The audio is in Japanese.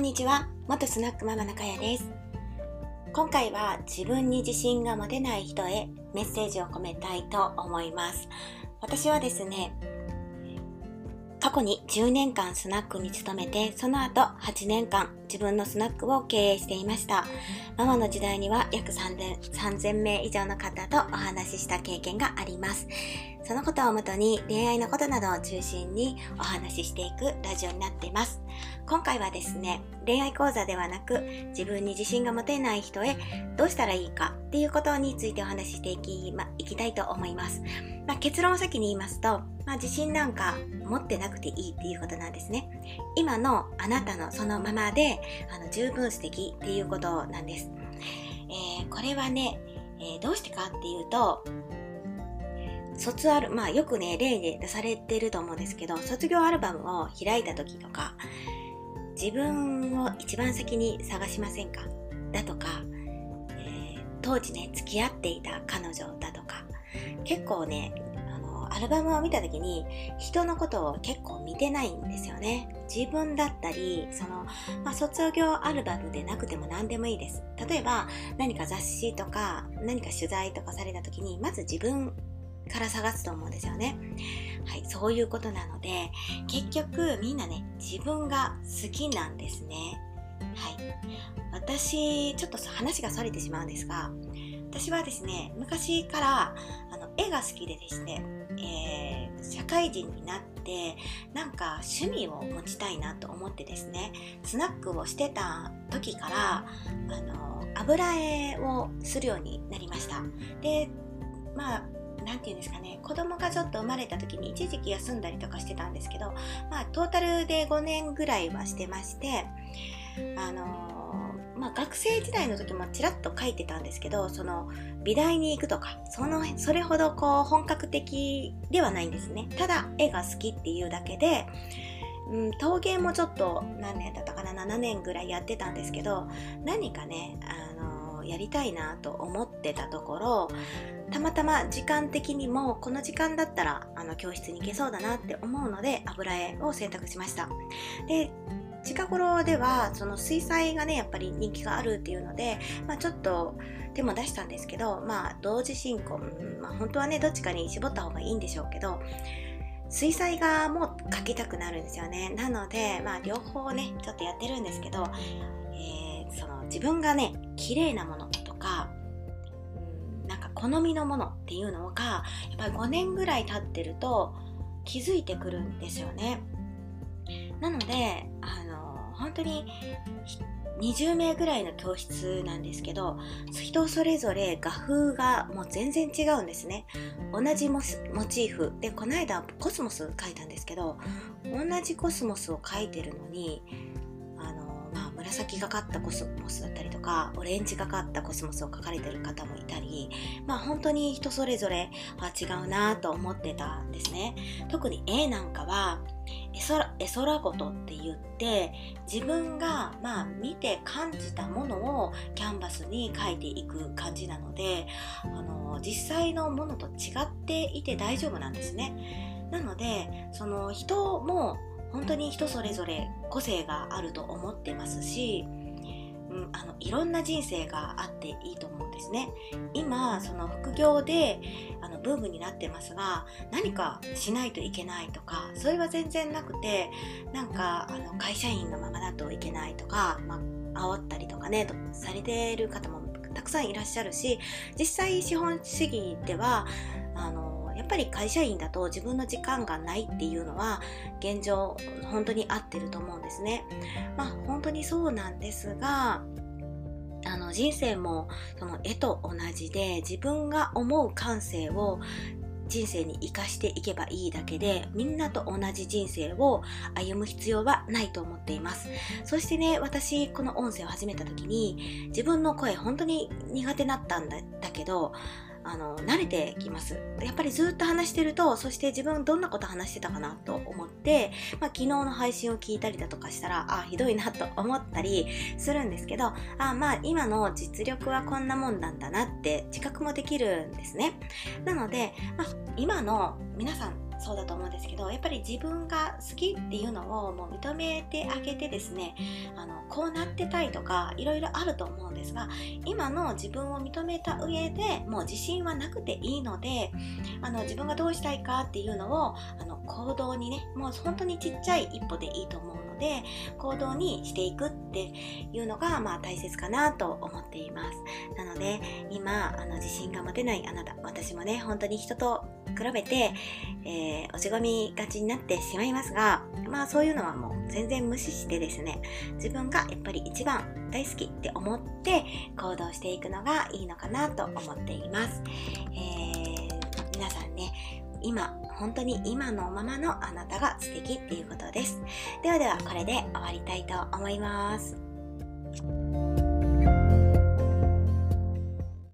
んにちは。元スナックママのかやです。今回は自分に自信が持てない人へメッセージを込めたいと思います。私はですね過去に10年間スナックに勤めて、その後8年間自分のスナックを経営していました。ママの時代には約3000名以上の方とお話しした経験があります。そのことをもとに恋愛のことなどを中心にお話ししていくラジオになっています。今回はですね、恋愛講座ではなく自分に自信が持てない人へどうしたらいいかっていうことについてお話ししていき,、ま、いきたいと思います。まあ、結論を先に言いますと、まあ、自信なんか持ってなくていいっていうことなんですね。今のあなたのそのままであの十分素敵っていうことなんです。えー、これはね、えー、どうしてかっていうと、卒アル、まあよくね、例で出されてると思うんですけど、卒業アルバムを開いた時とか、自分を一番先に探しませんか？だとか、えー、当時ね、付き合っていた彼女だとか、結構ね、アルバムを見た時に人のことを結構見てないんですよね。自分だったり、その、まあ、卒業アルバムでなくても何でもいいです。例えば、何か雑誌とか、何か取材とかされた時に、まず自分から探すと思うんですよね。はい、そういうことなので、結局みんなね、自分が好きなんですね。はい。私、ちょっと話が逸れてしまうんですが、私はですね、昔からあ絵が好きでですね、えー、社会人になって、なんか趣味を持ちたいなと思ってですね、スナックをしてた時から、あの、油絵をするようになりました。で、まあ、何て言うんですかね子供がちょっと生まれた時に一時期休んだりとかしてたんですけどまあトータルで5年ぐらいはしてましてあのまあ、学生時代の時もちらっと書いてたんですけどその美大に行くとかそのそれほどこう本格的ではないんですね。ただ絵が好きっていうだけで、うん、陶芸もちょっと何年だったかな7年ぐらいやってたんですけど何かねあのやりたいなと思ってたところたまたま時間的にもこの時間だったらあの教室に行けそうだなって思うので油絵を選択しました。で近頃ではその水彩がねやっぱり人気があるっていうので、まあ、ちょっと手も出したんですけどまあ同時進行、まあ、本当はねどっちかに絞った方がいいんでしょうけど水彩画も描きたくなるんですよね。なのでまあ両方ねちょっとやってるんですけどその自分がね綺麗なものとかなんか好みのものっていうのがやっぱり5年ぐらい経ってると気づいてくるんですよね。なので本当に20名ぐらいの教室なんですけど人それぞれ画風がもう全然違うんですね。同じモチーフ。でこの間コスモス描いたんですけど同じコスモスを描いてるのにあのま紫がかったコスモスだったりとかオレンジがかったコスモスを描かれてる方もいたりまあ本当に人それぞれは違うなと思ってたんですね。特に A なんかは絵空絵空事って言って自分がまあ見て感じたものをキャンバスに描いていく感じなのであの実際のものと違っていて大丈夫なんですね。なのでその人も本当に人それぞれ個性があると思ってますし、うん、あのいろんな人生があっていいと思うんですね。今その副業であのブームになってますが何かしないといけないとかそれは全然なくてなんかあの会社員のままだといけないとか、まあ、煽ったりとかねとされている方もたくさんいらっしゃるし実際資本主義ではあのやっぱり会社員だと自分の時間がないっていうのは現状本当に合ってると思うんですね。まあ本当にそうなんですがあの人生もその絵と同じで自分が思う感性を人生に生かしていけばいいだけでみんなと同じ人生を歩む必要はないと思っていますそしてね私この音声を始めた時に自分の声本当に苦手だったんだけどあの慣れてきます。やっぱりずっと話してるとそして自分どんなこと話してたかなと思って、まあ、昨日の配信を聞いたりだとかしたらあひどいなと思ったりするんですけどあまあ今の実力はこんなもんなんだなって自覚もできるんですね。なので、まあ、今の皆さんそうだと思うんですけどやっぱり自分が好きっていうのをもう認めてあげてですねあのこうなってたいとかいろいろあると思うんですが今の自分を認めた上でもう自信はなくていいのであの自分がどうしたいかっていうのをあの行動にねもう本当にちっちゃい一歩でいいと思うので行動にしていくっていうのが、まあ、大切かなと思っています。なので今あの自信が持てないあなた私もね本当に人と比べて、えー、落ち込みがちになってしまいますがまあそういうのはもう全然無視してですね自分がやっぱり一番大好きって思って行動していくのがいいのかなと思っています、えー、皆さんね今本当に今のままのあなたが素敵っていうことです。ではではこれで終わりたいと思います。